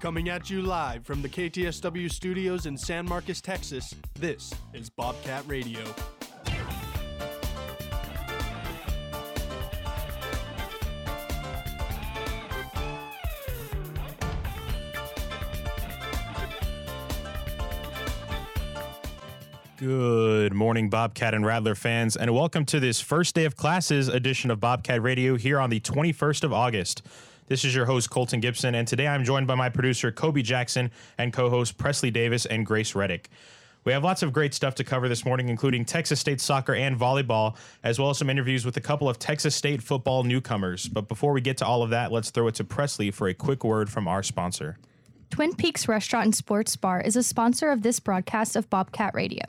Coming at you live from the KTSW studios in San Marcos, Texas, this is Bobcat Radio. Good morning, Bobcat and Rattler fans, and welcome to this first day of classes edition of Bobcat Radio here on the 21st of August. This is your host, Colton Gibson, and today I'm joined by my producer, Koby Jackson, and co host Preslie Davis and Grace Reddic. We have lots of great stuff to cover this morning, including Texas State soccer and volleyball, as well as some interviews with a couple of Texas State football newcomers. But before we get to all of that, let's throw it to Preslie for a quick word from our sponsor. Twin Peaks Restaurant and Sports Bar is a sponsor of this broadcast of Bobcat Radio.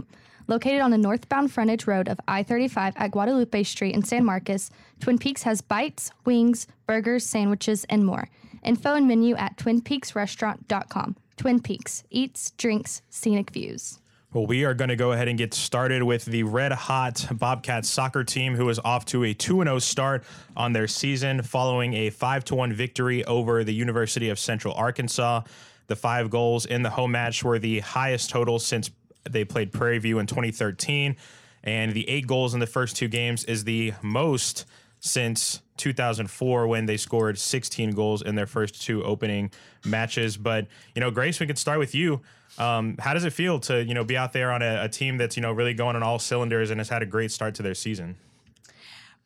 Located on the northbound frontage road of I 35 at Guadalupe Street in San Marcos, Twin Peaks has bites, wings, burgers, sandwiches, and more. Info and menu at twinpeaksrestaurant.com. Twin Peaks eats, drinks, scenic views. Well, we are going to go ahead and get started with the red hot Bobcats soccer team, who is off to a 2 0 start on their season following a 5 1 victory over the University of Central Arkansas. The five goals in the home match were the highest total since they played Prairie View in 2013. And the eight goals in the first two games is the most since 2004 when they scored 16 goals in their first two opening matches. But, you know, Grace, we could start with you. Um, how does it feel to, you know, be out there on a, a team that's, you know, really going on all cylinders and has had a great start to their season?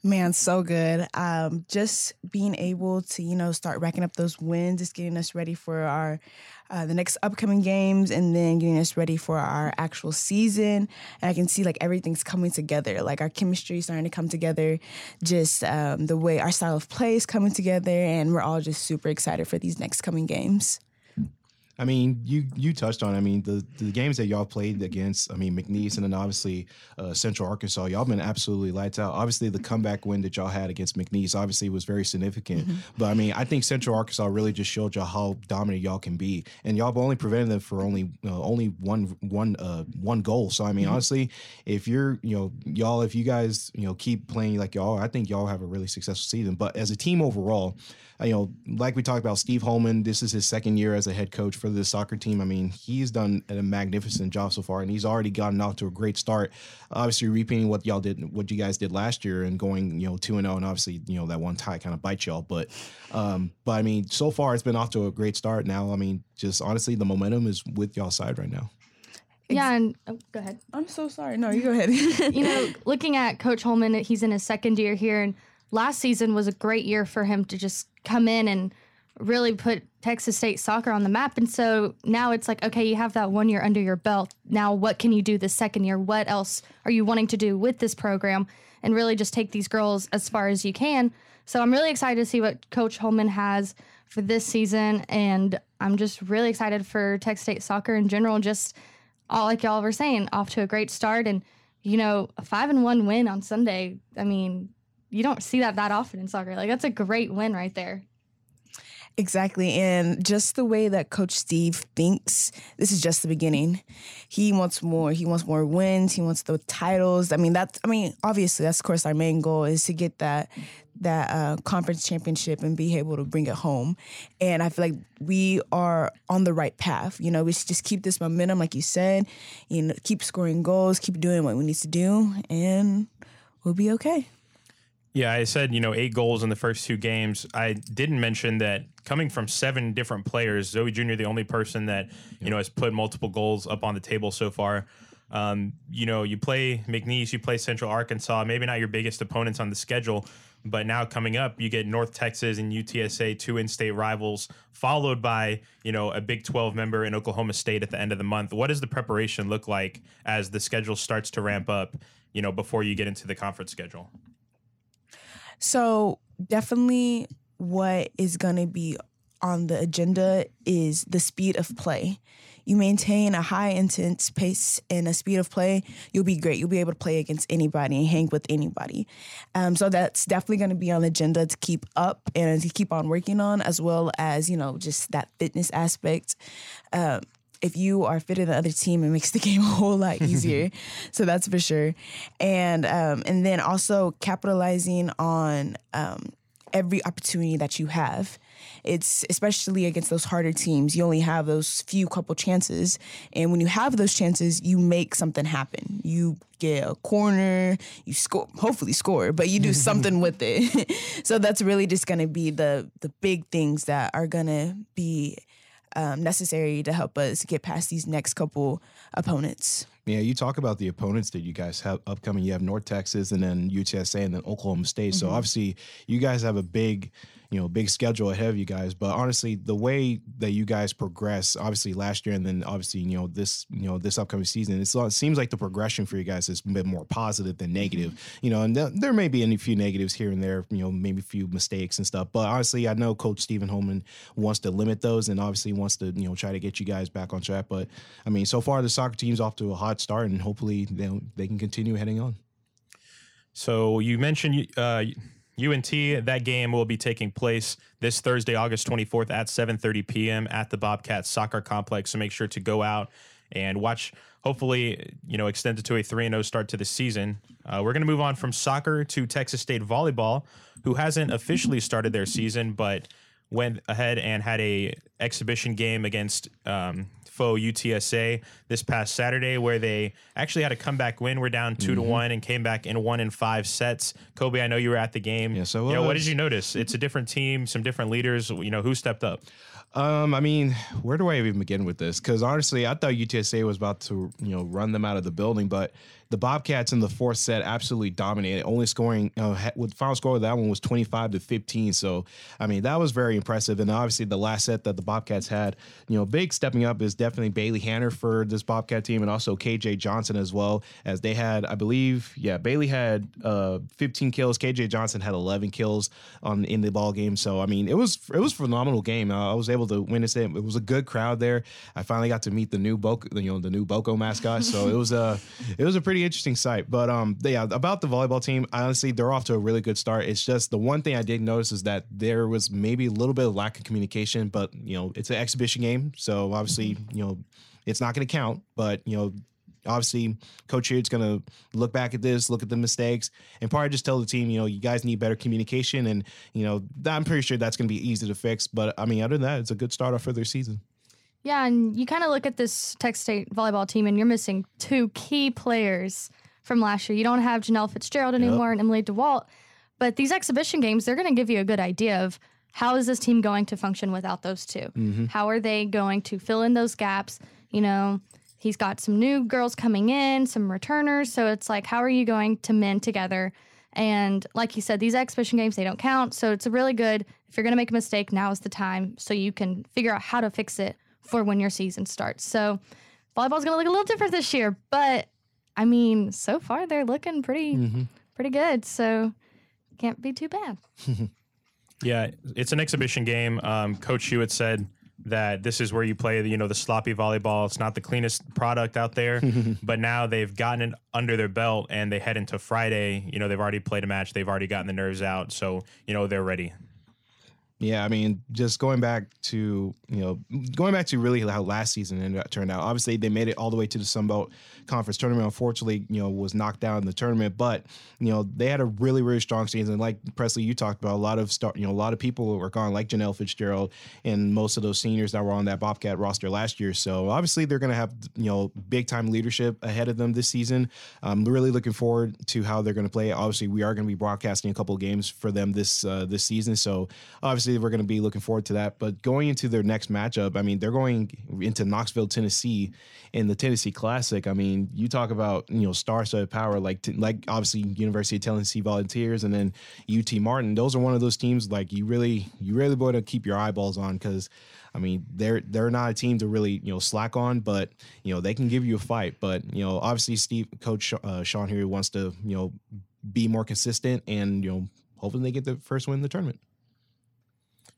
Man, so good. Um, just being able to, you know, start racking up those wins, just getting us ready for our uh, the next upcoming games, and then getting us ready for our actual season. And I can see like everything's coming together. Like our chemistry is starting to come together. Just um, the way our style of play is coming together, and we're all just super excited for these next coming games. I mean, you you touched on. I mean, the the games that y'all played against. I mean, McNeese and then obviously uh, Central Arkansas. Y'all been absolutely lights out. Obviously, the comeback win that y'all had against McNeese obviously was very significant. Mm-hmm. But I mean, I think Central Arkansas really just showed y'all how dominant y'all can be, and y'all only prevented them for only uh, only one one uh, one goal. So I mean, mm-hmm. honestly, if you're you know y'all, if you guys you know keep playing like y'all, I think y'all have a really successful season. But as a team overall you know, like we talked about, Steve Holeman, this is his second year as a head coach for the soccer team. I mean, he's done a magnificent job so far, and he's already gotten off to a great start. Obviously, repeating what y'all did, what you guys did last year, and going, you know, two and zero, oh, and obviously, you know, that one tie kind of bites y'all. But, um, but I mean, so far it's been off to a great start. Now, I mean, just honestly, the momentum is with y'all side right now. Yeah, and oh, go ahead. I'm so sorry. No, you go ahead. you know, looking at Coach Holeman, he's in his second year here, and last season was a great year for him to just come in and really put Texas State soccer on the map. And so now it's like, okay, you have that one year under your belt. Now, what can you do the second year? What else are you wanting to do with this program? And really just take these girls as far as you can. So I'm really excited to see what Coach Holeman has for this season. And I'm just really excited for Texas State soccer in general. Just all like y'all were saying, off to a great start. And, you know, a five and one win on Sunday. I mean, you don't see that that often in soccer. Like that's a great win right there. Exactly. And just the way that Coach Steve thinks, this is just the beginning. He wants more. He wants more wins. He wants the titles. I mean, that's, I mean, obviously, that's, of course, our main goal is to get that that uh, conference championship and be able to bring it home. And I feel like we are on the right path. You know, we should just keep this momentum, like you said, you know, keep scoring goals, keep doing what we need to do, and we'll be okay. Yeah, I said, you know, eight goals in the first two games. I didn't mention that coming from seven different players, Zoe Jr., the only person that, you know, has put multiple goals up on the table so far. Um, you know, you play McNeese, you play Central Arkansas, maybe not your biggest opponents on the schedule, but now coming up, you get North Texas and UTSA, two in-state rivals, followed by you know a Big 12 member in Oklahoma State at the end of the month. What does the preparation look like as the schedule starts to ramp up? You know, before you get into the conference schedule. So, definitely what is going to be on the agenda is the speed of play. You maintain a high intense pace and a speed of play, you'll be great. You'll be able to play against anybody and hang with anybody. Um, so that's definitely going to be on the agenda to keep up and to keep on working on, as well as you know just that fitness aspect. Um, if you are fitter than the other team, it makes the game a whole lot easier. so that's for sure. And um, and then also capitalizing on um, every opportunity that you have. It's especially against those harder teams. You only have those few couple chances, and when you have those chances, you make something happen. You get a corner, you score, hopefully score, but you do something with it. so that's really just going to be the the big things that are going to be um, necessary to help us get past these next couple opponents. Yeah, you talk about the opponents that you guys have upcoming. You have North Texas and then UTSA and then Oklahoma State. So obviously, you guys have a big, you know, big schedule ahead of you guys. But honestly, the way that you guys progress, obviously last year and then obviously, you know, this, you know, this upcoming season, it's, it seems like the progression for you guys has been more positive than negative. You know, and th- there may be a few negatives here and there, you know, maybe a few mistakes and stuff. But honestly, I know Coach Stephen Holeman wants to limit those and obviously wants to, you know, try to get you guys back on track. But I mean, so far the soccer team's off to a hot start, and hopefully they they can continue heading on. So you mentioned uh, UNT. That game will be taking place this Thursday, August 24th at 7:30 p.m. at the Bobcat Soccer Complex. So make sure to go out and watch. Hopefully, you know, extend it to a three and zero start to the season. Uh, we're going to move on from soccer to Texas State volleyball, who hasn't officially started their season, but went ahead and had a exhibition game against um, foe UTSA this past Saturday, where they actually had a comeback win. We're down 2 to one and came back in won in five sets. Koby, I know you were at the game. Yes, I You know, what did you notice? It's a different team, some different leaders. You know, who stepped up? Um, I mean, where do I even begin with this? Because honestly, I thought UTSA was about to, you know, run them out of the building, but the Bobcats in the fourth set absolutely dominated, only scoring, ha- with the final score of that one was 25 to 15. So, I mean, that was very impressive. And obviously, the last set that the Bobcats had, you know, big stepping up is definitely Bailey Hanner for this Bobcat team and also KJ Johnson as well, as they had, I believe, yeah, Bailey had uh, 15 kills, KJ Johnson had 11 kills on in the ball game. So, I mean, it was it was phenomenal game. Uh, I was able to witness it. It was a good crowd there. I finally got to meet the new Boko, you know, the new Boko mascot. So it was a it was a pretty interesting sight. But um, yeah, about the volleyball team, honestly, they're off to a really good start. It's just the one thing I did notice is that there was maybe a little bit of lack of communication. But you know, it's an exhibition game, so obviously, you know, it's not going to count. But you know. Obviously, Coach Heard's going to look back at this, look at the mistakes, and probably just tell the team, you know, you guys need better communication. And, you know, I'm pretty sure that's going to be easy to fix. But I mean, other than that, it's a good start off for their season. Yeah, and you kind of look at this Texas State volleyball team, and you're missing two key players from last year. You don't have Janelle Fitzgerald anymore and Emily DeWalt, but these exhibition games, they're going to give you a good idea of how is this team going to function without those 2 mm-hmm. How are they going to fill in those gaps? You know, he's got some new girls coming in, some returners, so it's like, how are you going to mend together? And like you said, these exhibition games, they don't count. So it's a really good, if you're going to make a mistake, now is the time so you can figure out how to fix it for when your season starts. So volleyball's going to look a little different this year, but I mean, so far they're looking pretty pretty good. So can't be too bad. Yeah, it's an exhibition game. Um, Coach Huiet said that this is where you play, the, you know, the sloppy volleyball. It's not the cleanest product out there, but now they've gotten it under their belt and they head into Friday. You know, they've already played a match. They've already gotten the nerves out, so you know they're ready. Yeah, I mean, just going back to you know, going back to really how last season ended, turned out. Obviously, they made it all the way to the Sun Belt Conference tournament. Unfortunately, you know, was knocked down in the tournament, but you know, they had a really, really strong season. Like Preslie, you talked about a lot of start. You know, a lot of people were gone, like Janelle Fitzgerald and most of those seniors that were on that Bobcat roster last year. So obviously, they're going to have you know big time leadership ahead of them this season. I'm really looking forward to how they're going to play. Obviously, we are going to be broadcasting a couple of games for them this uh, this season. So obviously, we're going to be looking forward to that. But going into their next matchup, I mean, they're going into Knoxville, Tennessee, in the Tennessee Classic. I mean, you talk about you know star-studded power like like obviously University of Tennessee Volunteers and then UT Martin. Those are one of those teams like you really you really want to keep your eyeballs on because. I mean, they're they're not a team to really you know slack on, but you know they can give you a fight. But you know, obviously, Steve, Coach uh, Sean here wants to you know be more consistent and you know hopefully they get the first win in the tournament.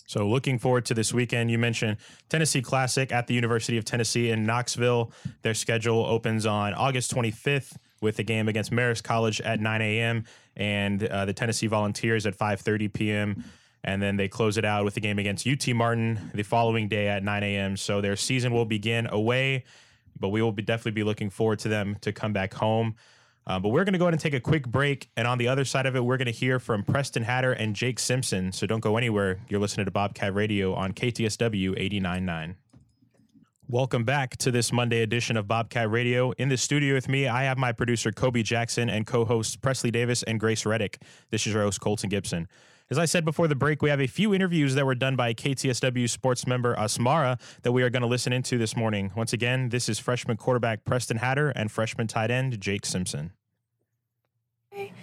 So looking forward to this weekend. You mentioned Tennessee Classic at the University of Tennessee in Knoxville. Their schedule opens on August 25th with a game against Marist College at 9 a.m. and uh, the Tennessee Volunteers at 5:30 p.m. And then they close it out with a game against UT Martin the following day at 9 a.m. So their season will begin away, but we will be definitely be looking forward to them to come back home. Uh, but we're going to go ahead and take a quick break. And on the other side of it, we're going to hear from Preston Hatter and Jake Simpson. So don't go anywhere. You're listening to Bobcat Radio on KTSW 89.9. Welcome back to this Monday edition of Bobcat Radio. In the studio with me, I have my producer Koby Jackson and co-hosts Preslie Davis and Grace Reddic. This is your host Colton Gibson. As I said before the break, we have a few interviews that were done by KTSW sports member Asmara that we are going to listen into this morning. Once again, this is freshman quarterback Preston Hatter and freshman tight end Jake Simpson. Hey.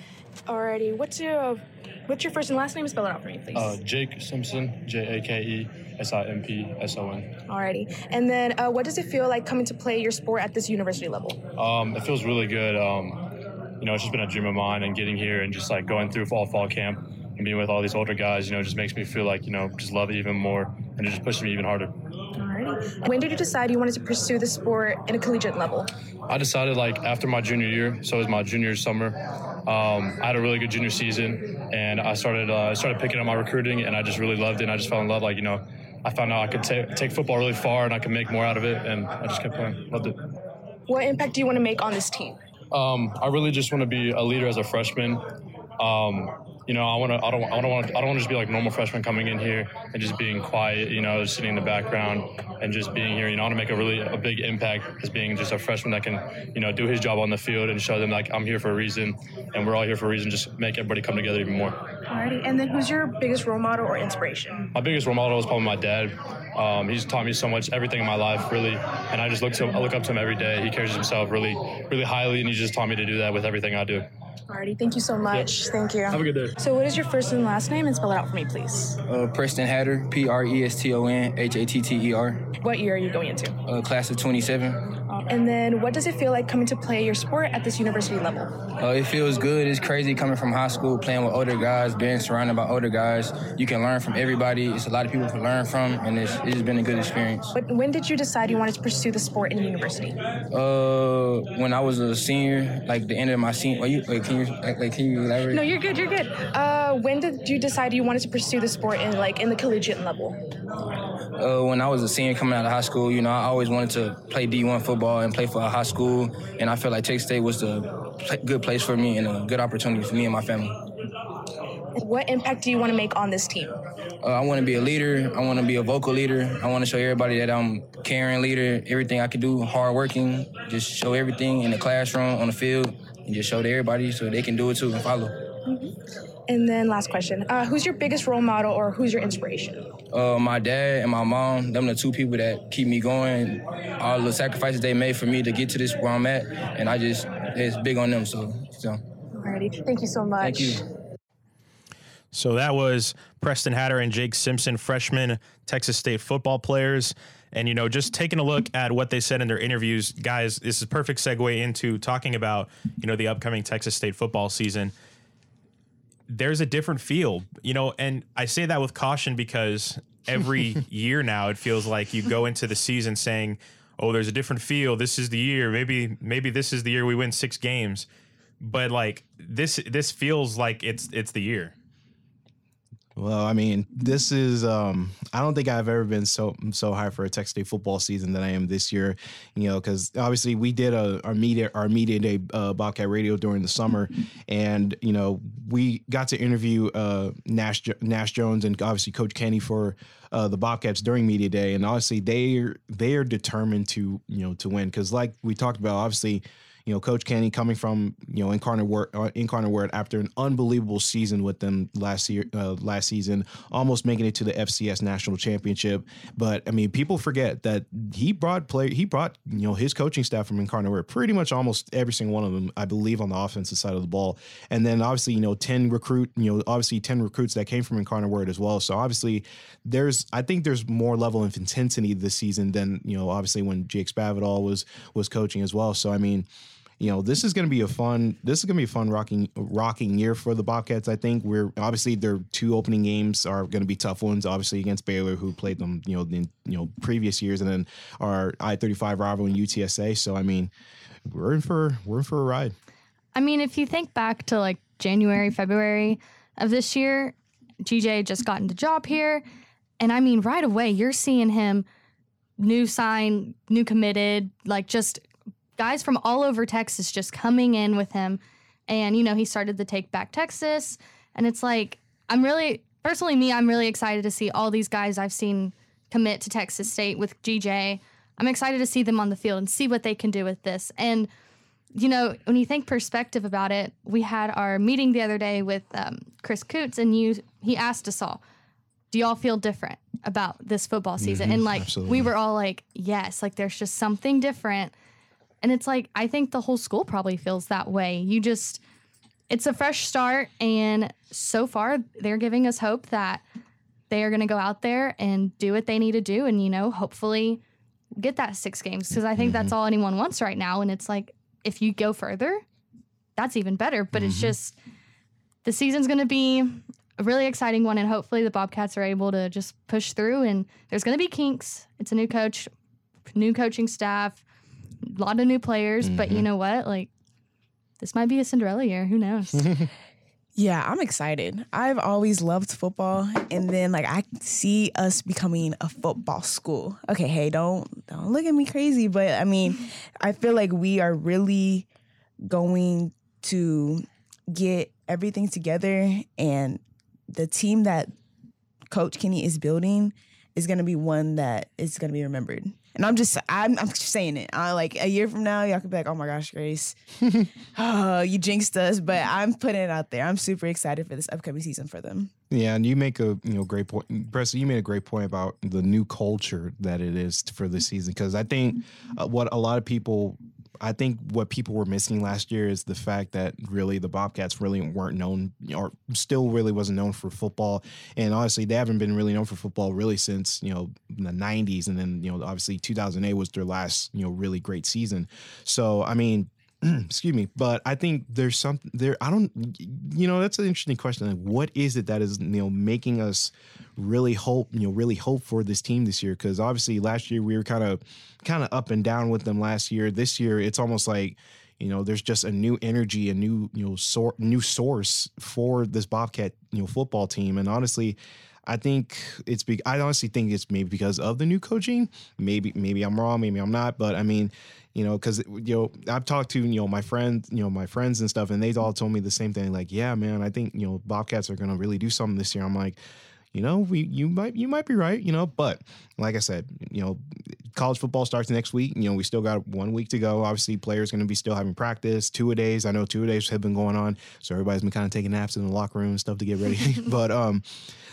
Alrighty, what's your what's your first and last name? Spell it out for me, please. Uh, Jake Simpson, J A K E S I M P S O N. Alrighty, and then uh, what does it feel like coming to play your sport at this university level? Um, it feels really good. Um, you know, it's just been a dream of mine, and getting here and just like going through fall fall camp and being with all these older guys, you know, just makes me feel like you know just love it even more, and it just pushes me even harder. Alrighty. When did you decide you wanted to pursue the sport in a collegiate level? I decided like after my junior year, so it was my junior summer. Um, I had a really good junior season, and I started uh, I started picking up my recruiting, and I just really loved it. and I just fell in love. Like you know, I found out I could ta- take football really far, and I could make more out of it, and I just kept playing. Loved it. What impact do you want to make on this team? Um, I really just want to be a leader as a freshman. Um, you know, I want to. I don't. I don't want. I don't want to just be like normal freshman coming in here and just being quiet. You know, sitting in the background and just being here. You know, I want to make a really a big impact as being just a freshman that can, you know, do his job on the field and show them like I'm here for a reason and we're all here for a reason. Just make everybody come together even more. Alrighty, and then who's your biggest role model or inspiration? My biggest role model is probably my dad. Um, he's taught me so much, everything in my life, really, and I just look to him. I look up to him every day. He carries himself really, really highly, and he just taught me to do that with everything I do. Alrighty, thank you so much. Thank you. Have a good day. So, what is your first and last name, and spell it out for me, please? Uh, Preston Hatter, P R E S T O N H A T T E R, What year are you going into? uh, class of 27. And then, what does it feel like coming to play your sport at this university level? Uh, it feels good. It's crazy coming from high school, playing with older guys, being surrounded by older guys. You can learn from everybody. It's a lot of people to learn from, and it's, it's just been a good experience. But when did you decide you wanted to pursue the sport in university? Uh, when I was a senior, like the end of my senior, you, like, can you like, can you elaborate? No, you're good. You're good. Uh, when did you decide you wanted to pursue the sport in like in the collegiate level? uh, when I was a senior coming out of high school, you know, I always wanted to play D1 football and play for a high school, and I felt like Texas State was the good place for me and a good opportunity for me and my family. What impact do you want to make on this team? Uh, I want to be a leader. I want to be a vocal leader. I want to show everybody that I'm caring leader. Everything I can do, hardworking. Just show everything in the classroom, on the field, and just show to everybody so they can do it too and follow. And then last question: uh, Who's your biggest role model or who's your inspiration? Uh, my dad and my mom, them the two people that keep me going. All the sacrifices they made for me to get to this where I'm at, and I just it's big on them. So, so Alrighty, thank you so much. thank you. So that was Preston Hatter and Jake Simpson, freshman Texas State football players. And, you know, just taking a look at what they said in their interviews, guys, this is perfect segue into talking about, you know, the upcoming Texas State football season. There's a different feel, you know, and I say that with caution because every year now it feels like you go into the season saying, oh, there's a different feel. This is the year. Maybe, maybe this is the year we win six games. But like this, this feels like it's it's the year. Well, I mean, this is um I don't think I've ever been so so high for a Texas State football season than I am this year, you know, cuz obviously we did a our media our media day uh, Bobcat Radio during the summer. And, you know, we got to interview uh Nash Nash Jones and obviously coach Kinne for uh, the Bobcats during media day. And obviously they they are determined to, you know, to win cuz like we talked about obviously you know, Coach Kinne coming from you know Incarnate Word, uh, Incarnate Word after an unbelievable season with them last year, uh, last season, almost making it to the FCS National Championship. But I mean, people forget that he brought play, he brought you know his coaching staff from Incarnate Word, pretty much almost every single one of them, I believe, on the offensive side of the ball. And then obviously, you know, ten recruit, you know, obviously ten recruits that came from Incarnate Word as well. So obviously, there's I think there's more level of intensity this season than you know obviously when Jake Spavital was was coaching as well. So I mean you know, this is going to be a fun. This is going to be a fun rocking rocking year for the Bobcats. I think we're obviously their two opening games are going to be tough ones. Obviously against Baylor, who played them, you know, in you know previous years, and then our I thirty five rival in UTSA. So I mean, we're in for we're in for a ride. I mean, if you think back to like January, February of this year, GJ just gotten the job here. And I mean, right away, you're seeing him new sign, new committed, like just guys from all over Texas just coming in with him. And, you know, he started the Take Back Texas. And it's like, I'm really, personally, me, I'm really excited to see all these guys I've seen commit to Texas State with GJ. I'm excited to see them on the field and see what they can do with this. And, you know, when you think perspective about it, we had our meeting the other day with um, Chris Coots, and you he asked us all, "Do y'all feel different about this football season?" and like absolutely. we were all like, "Yes." Like there's just something different, and it's like I think the whole school probably feels that way. You just, it's a fresh start, and so far they're giving us hope that they are going to go out there and do what they need to do, and you know, hopefully get that six games because I think that's mm-hmm. all anyone wants right now. And it's like if you go further, that's even better. But it's mm-hmm. just the season's going to be a really exciting one, and hopefully the Bobcats are able to just push through. And there's going to be kinks. It's a new coach, new coaching staff, a lot of new players. But you mm-hmm. know what? Like this might be a Cinderella year. Who knows? Yeah, I'm excited. I've always loved football, and then like I see us becoming a football school. Okay, hey, don't don't look at me crazy, but I mean, I feel like we are really going to get everything together, and the team that Coach Kinne is building is going to be one that is going to be remembered. And I'm just, I'm, I'm just saying it. I like a year from now, y'all could be like, "Oh my gosh, Grace, oh, you jinxed us." But I'm putting it out there. I'm super excited for this upcoming season for them. Yeah, and you make a you know great point, Preston. You made a great point about the new culture that it is for this season because I think uh, what a lot of people, I think what people were missing last year is the fact that really the Bobcats really weren't known or still really wasn't known for football, and honestly they haven't been really known for football really since you know the '90s, and then you know obviously 2008 was their last you know really great season. So I mean excuse me but i think there's something there i don't you know that's an interesting question. Like what is it that is you know making us really hope you know really hope for this team this year because obviously last year we were kind of kind of up and down with them last year this year it's almost like you know there's just a new energy a new you know sort new source for this bobcat you know football team and honestly I think it's be I honestly think it's maybe because of the new coaching. Maybe maybe I'm wrong, maybe I'm not, but I mean, you know, because you know I've talked to you know my friends, you know my friends and stuff, and they all told me the same thing. Like, yeah, man, I think you know Bobcats are gonna really do something this year. I'm like, you know, we you might you might be right, you know, but like I said, you know, college football starts next week. You know, we still got one week to go. Obviously, players going to be still having practice, two a days. I know two a days have been going on, so everybody's been kind of taking naps in the locker room and stuff to get ready. but um,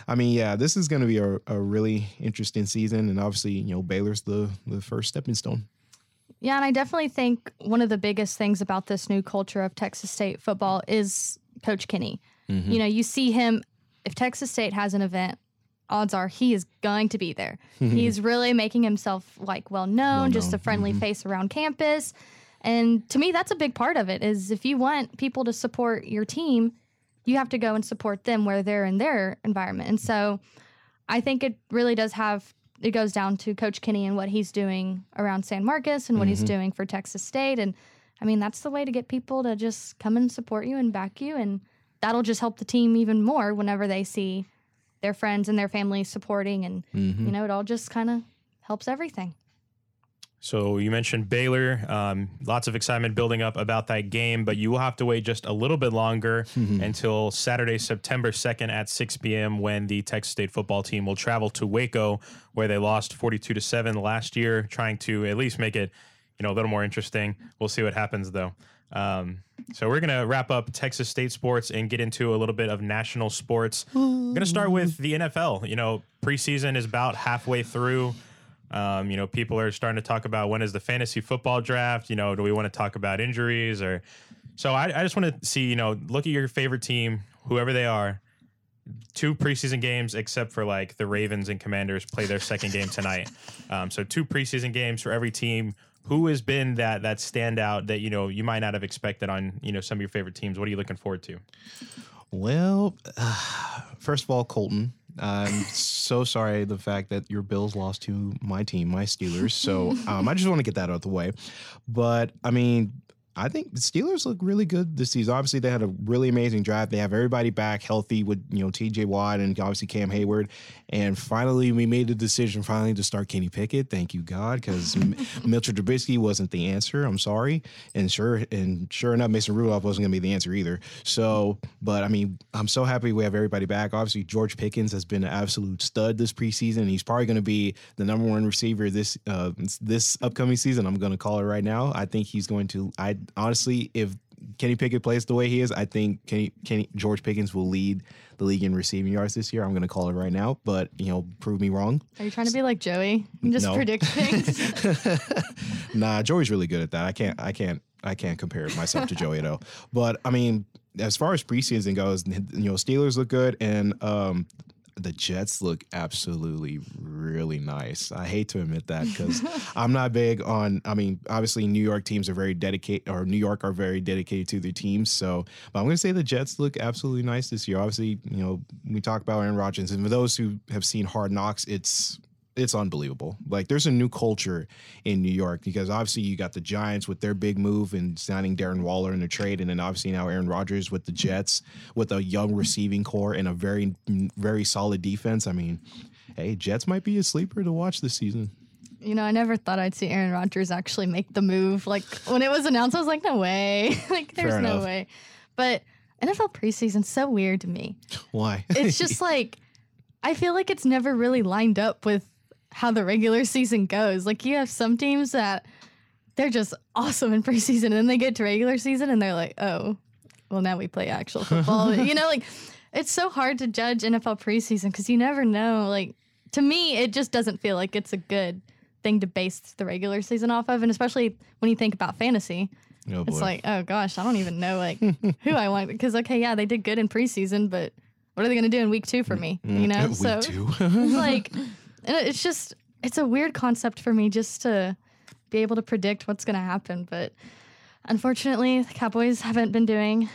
I mean, yeah, this is going to be a, a really interesting season, and obviously, you know, Baylor's the the first stepping stone. Yeah, and I definitely think one of the biggest things about this new culture of Texas State football is Coach Kinne. You know, you see him if Texas State has an event, odds are he is going to be there. He's really making himself like well known, just a friendly mm-hmm. face around campus. And to me that's a big part of it is if you want people to support your team, you have to go and support them where they're in their environment. And so I think it really does have it goes down to Coach Kinne and what he's doing around San Marcos and what he's mm-hmm. doing for Texas State. And I mean, that's the way to get people to just come and support you and back you. And that'll just help the team even more whenever they see their friends and their family supporting. And, you know, it all just kind of helps everything. So you mentioned Baylor. Um, lots of excitement building up about that game, but you will have to wait just a little bit longer until Saturday, September 2nd at 6 p.m. when the Texas State football team will travel to Waco, where they lost 42 to 7 last year, trying to at least make it, you know, a little more interesting. We'll see what happens though. Um, so we're gonna wrap up Texas State sports and get into a little bit of national sports. I'm gonna start with the NFL. You know, preseason is about halfway through. Um, you know, people are starting to talk about when is the fantasy football draft. You know, do we want to talk about injuries or? So I, I just want to see. You know, look at your favorite team, whoever they are. Two preseason games, except for like the Ravens and Commanders, play their second game tonight. Um, so two preseason games for every team. Who has been that that standout that you know you might not have expected on you know some of your favorite teams? What are you looking forward to? Well, first of all, Colton, I'm so sorry the fact that your Bills lost to my team, my Steelers. So um, I just want to get that out of the way. But I mean, I think the Steelers look really good this season. Obviously, they had a really amazing draft. They have everybody back healthy with you know T.J. Watt and obviously Cam Heyward. And finally, we made the decision finally to start Kenny Pickett. Thank you God, because Mitchell Trubisky wasn't the answer. I'm sorry, and sure and sure enough, Mason Rudolph wasn't going to be the answer either. So, but I mean, I'm so happy we have everybody back. Obviously, George Pickens has been an absolute stud this preseason. He's probably going to be the number one receiver this uh, this upcoming season. I'm going to call it right now. I think he's going to. I honestly, if Kenny Pickett plays the way he is, I think Kenny, Kenny George Pickens will lead the league in receiving yards this year. I'm going to call it right now, but you know, prove me wrong. Are you trying to be like Joey and just No. predict things? nah, Joey's really good at that. I can't, I can't, I can't compare myself to Joey though. But I mean, as far as preseason goes, you know, Steelers look good, and um, the Jets look absolutely really nice. I hate to admit that because I'm not big on. I mean, obviously, New York teams are very dedicated, or New York are very dedicated to their teams. So, but I'm going to say the Jets look absolutely nice this year. Obviously, you know, we talk about Aaron Rodgers, and for those who have seen Hard Knocks, it's it's unbelievable. Like there's a new culture in New York because obviously you got the Giants with their big move and signing Darren Waller in the trade, and then obviously now Aaron Rodgers with the Jets with a young receiving corps and a very very solid defense. I mean, hey, Jets might be a sleeper to watch this season. you know, I never thought I'd see Aaron Rodgers actually make the move. Like when it was announced, I was like, no way. like there's Fair no enough. way. But NFL preseason's so weird to me. Why? It's just like I feel like it's never really lined up with how the regular season goes. Like you have some teams that they're just awesome in preseason and then they get to regular season and they're like, "Oh, well now we play actual football." you know, like it's so hard to judge NFL preseason cuz you never know. Like to me, it just doesn't feel like it's a good thing to base the regular season off of and especially when you think about fantasy. oh It's like, oh gosh, I don't even know like who I want because okay, yeah, they did good in preseason, but what are they going to do in week two for me? You know, so like, and it's just it's a weird concept for me just to be able to predict what's going to happen. But unfortunately, the Cowboys haven't been doing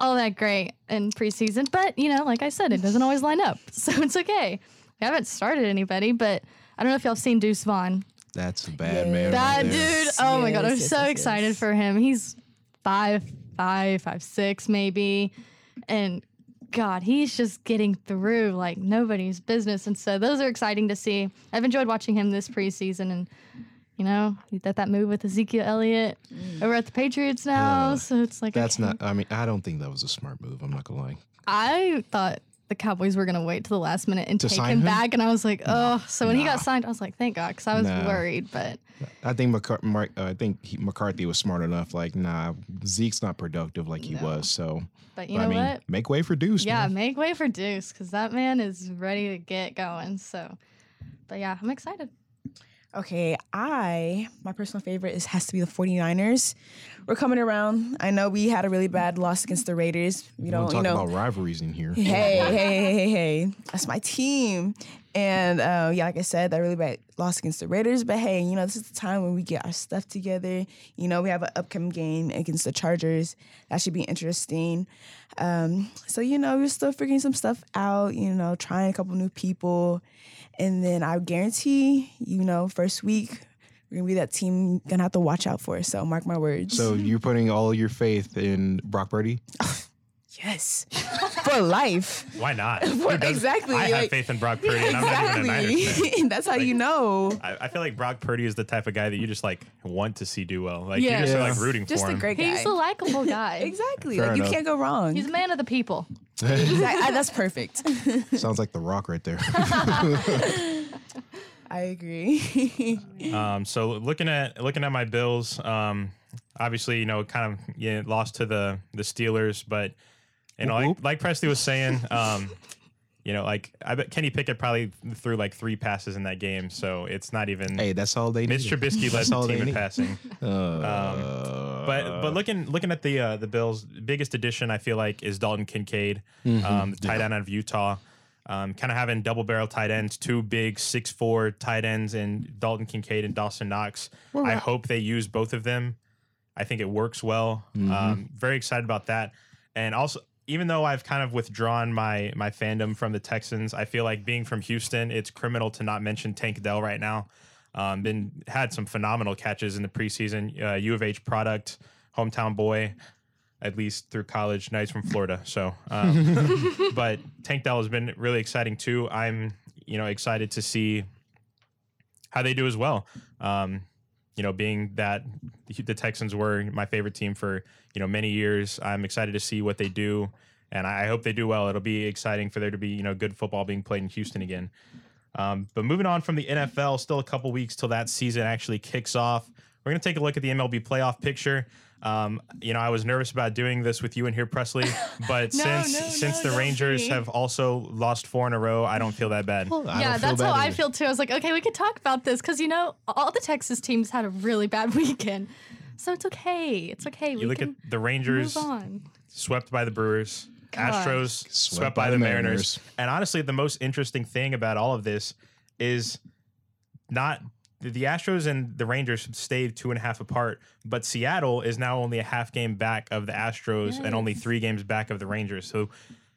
all that great in preseason. But you know, like I said, it doesn't always line up, so it's okay. We haven't started anybody, but I don't know if y'all seen Deuce Vaughn. That's a bad Yeah. man. That right dude, oh my god, I'm Yes, yes, so yes, excited yes. for him. He's five, five, five, six, maybe. And God, he's just getting through like nobody's business. And so those are exciting to see. I've enjoyed watching him this preseason and you know, he did that move with Ezekiel Elliott over at the Patriots now. Uh, so it's like That's okay. not. I mean, I don't think that was a smart move. I'm not gonna lie. I thought the Cowboys were gonna wait to the last minute and To take him, him? back, and I was like, oh. So when he got signed, I was like, thank God, because I was Nah. worried. But I think McCar- Mark, uh, I think he, McCarthy was smart enough. Like, nah, Zeke's not productive like he No. was. So, but you but know I mean, what? make way for Deuce. Yeah, man. make way for Deuce because that man is ready to get going. So, but yeah, I'm excited. Okay, I my personal favorite is has to be the 49ers. We're coming around. I know we had a really bad loss against the Raiders. We We don't, don't you know. about rivalries in here. hey, hey, hey, hey, hey, that's my team. And uh, yeah, like I said, that really bad loss against the Raiders. But hey, you know, this is the time when we get our stuff together. You know, we have an upcoming game against the Chargers. That should be interesting. Um, so you know, we're still figuring some stuff out. You know, trying a couple new people, and then I guarantee, you know, first week we're gonna be that team gonna have to watch out for. So mark my words. So you're putting all your faith in Brock Purdy? yes, for life. Why not? For- exactly, I have faith in Brock Purdy, and I'm not even a Niners That's how you know. I, I feel like Brock Purdy is the type of guy that you just like want to see do well. Like Yeah. you just are Yeah. like rooting Just for a him. great guy. He's a likable guy. Exactly. Fair like enough. you can't go wrong. He's a man of the people. Exact- that's perfect. Sounds like The Rock right there. I agree. Um, so looking at looking at my Bills, um, obviously you know kind of yeah, lost to the the Steelers, but you know like, like Preslie was saying, um, you know like I bet Kenny Pickett probably threw like three passes in that game, so it's not even. hey, that's all they need. Mitch Trubisky led That's the all they team in passing. Uh, But but looking looking at the uh, the Bills' biggest addition, I feel like is Dalton Kincaid, um, the tight end out of Utah. Um, kind of having double barrel tight ends, two big six four tight ends, and Dalton Kincaid and Dawson Knox. I hope they use both of them. I think it works well. Um, very excited about that, and also. Even though I've kind of withdrawn my my fandom from the Texans, I feel like being from Houston, it's criminal to not mention Tank Dell right now. Um, been had some phenomenal catches in the preseason. Uh, U of H product hometown boy, at least through college. Now he's from Florida, so. Um, but Tank Dell has been really exciting too. I'm you know excited to see how they do as well. Um, you know, being that the Texans were my favorite team for you know many years, I'm excited to see what they do, and I hope they do well. It'll be exciting for there to be you know good football being played in Houston again. Um, but moving on from the NFL, still a couple weeks till that season actually kicks off. We're going to take a look at the MLB playoff picture. Um, you know, I was nervous about doing this with you in here, Preslie, but No, since no, since no, the Rangers be. have also lost four in a row, I don't feel that bad. I yeah, that's bad how I feel too. I was like, okay, we could talk about this because you know all the Texas teams had a really bad weekend, so it's okay. It's okay. You we look can at the Rangers swept by the Brewers, God. Astros swept, by, the Mariners. And honestly, the most interesting thing about all of this is not the- Astros and the Rangers stayed two and a half apart, but Seattle is now only a half game back of the Astros and only three games back of the Rangers. So,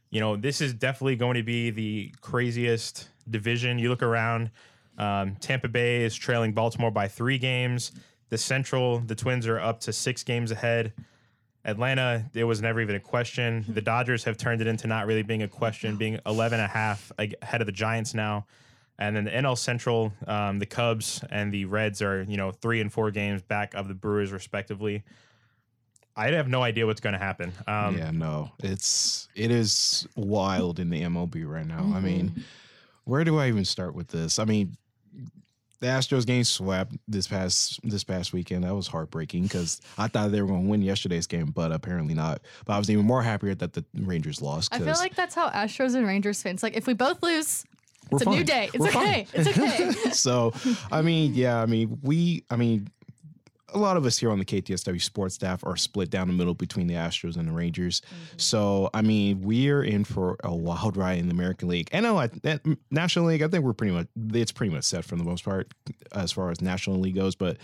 you know, this is definitely going to be the craziest division. You look around, um, Tampa Bay is trailing Baltimore by three games. The Central, the Twins are up to six games ahead. Atlanta, it was never even a question. The Dodgers have turned it into not really being a question, being 11 and a half ahead of the Giants now. And then the NL Central, um, the Cubs and the Reds are, you know, three and four games back of the Brewers, respectively. I have no idea what's going to happen. Um, yeah, no, it's it is wild in the MLB right now. I mean, where do I even start with this? I mean, the Astros game swept this past this past weekend. That was heartbreaking because I thought they were going to win yesterday's game, but apparently not. But I was even more happier that the Rangers lost. I feel like that's how Astros and Rangers fans like. If we both lose, we're it's a new day. It's We're okay. fine. It's okay. so, I mean, yeah, I mean, we, I mean, a lot of us here on the KTSW sports staff are split down the middle between the Astros and the Rangers. Mm-hmm. So, I mean, we're in for a wild ride in the American League. And I, that National League, I think we're pretty much, it's pretty much set for the most part as far as National League goes. But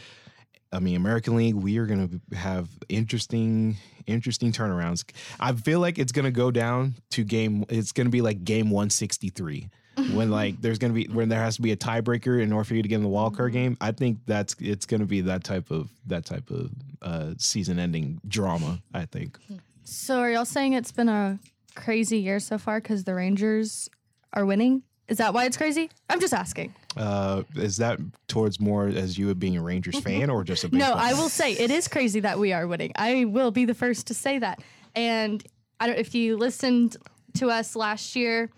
I mean, American League, we are going to have interesting, interesting turnarounds. I feel like it's going to go down to game. It's going to be like game 163 when like there's going to be when there has to be a tiebreaker in order for you to get in the wild card game. I think that's it's going to be that type of that type of uh, season-ending drama. I think. so are y'all saying it's been a crazy year so far because the Rangers are winning? Is that why it's crazy? I'm just asking. Uh, is that towards more as you being a Rangers fan or just a No, I will say it is crazy that we are winning. I will be the first to say that. And I don't if you listened to us last year,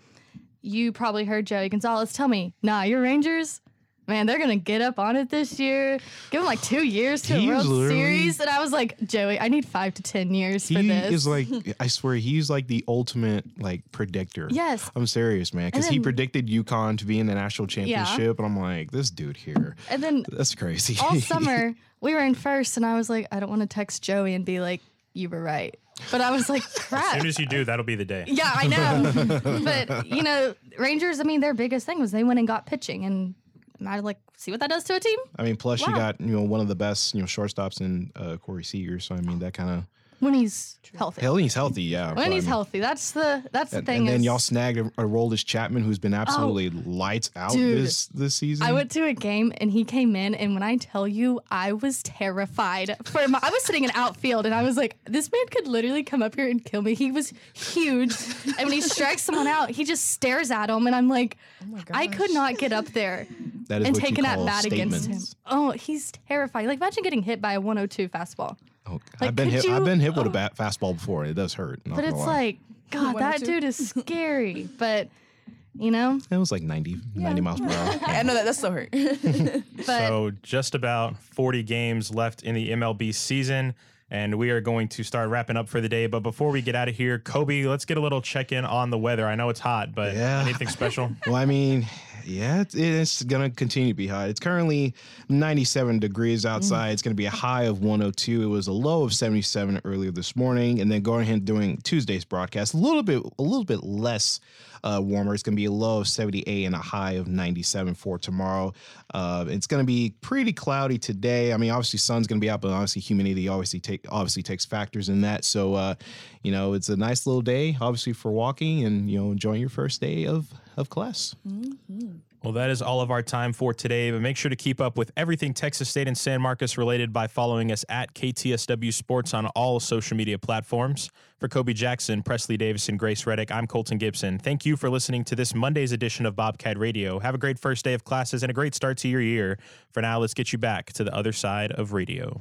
you probably heard Joey Gonzalez tell me, "Nah, your Rangers, man, they're gonna get up on it this year. Give them like two years to a was World literally- Series." And I was like, "Joey, I need five to ten years for He this." is like, I swear, he's like the ultimate like predictor. Yes. I'm serious, man, because he then- predicted UConn to be in the national championship, and I'm like, this dude here, and then that's crazy. all summer we were in first, and I was like, I don't want to text Joey and be like, "You were right," but I was like, "Crap." As soon as you do, that'll be the day. Yeah, I know. but you know, Rangers. I mean, their biggest thing was they went and got pitching, and I like see what that does to a team I mean, plus you got you know one of the best you know shortstops in uh, Corey Seager, so I mean that kind of when he's healthy. hell he's healthy, yeah. When but, he's I mean, healthy, that's the that's the And, thing. and then is, Oh, y'all snagged a, Aroldis Chapman, who's been absolutely oh, lights out dude. this this season. I went to a game and he came in, and when I tell you, I was terrified. For my, I was sitting in outfield, and I was like, "This man could literally come up here and kill me." He was huge, and when he strikes someone out, he just stares at him, and I'm like, I could not get up there that is and what you taking that call bat against him. Oh, he's terrifying. Like imagine getting hit by a 102 fastball. Oh, Like, I've been hit. you- I've been hit with a oh. bat fastball before. It does hurt. But it's lie. like, God, that dude is scary. but you know, it was like 90, 90 miles per hour. I know that that still hurt. but So just about 40 games left in the MLB season. And we are going to start wrapping up for the day. But before we get out of here, Koby, let's get a little check in on the weather. I know it's hot, but Yeah. anything special? Well, I mean, yeah, it's, it's going to continue to be hot. It's currently 97 degrees outside. It's going to be a high of 102. It was a low of 77 earlier this morning, and then going ahead and doing Tuesday's broadcast a little bit, a little bit less uh, warmer. It's going to be a low of 78 and a high of 97 for tomorrow. Uh, it's going to be pretty cloudy today. I mean, obviously sun's going to be out, but obviously humidity obviously take obviously takes factors in that. So, uh, you know, it's a nice little day, obviously for walking and you know enjoying your first day of of class. Mm-hmm. Well, that is all of our time for today. But make sure to keep up with everything Texas State and San Marcos related by following us at KTSW Sports on all social media platforms. For Koby Jackson, Preslie Davis, and Grace Reddic, I'm Colton Gibson. Thank you for listening to this Monday's edition of Bobcat Radio. Have a great first day of classes and a great start to your year. For now, let's get you back to the other side of radio.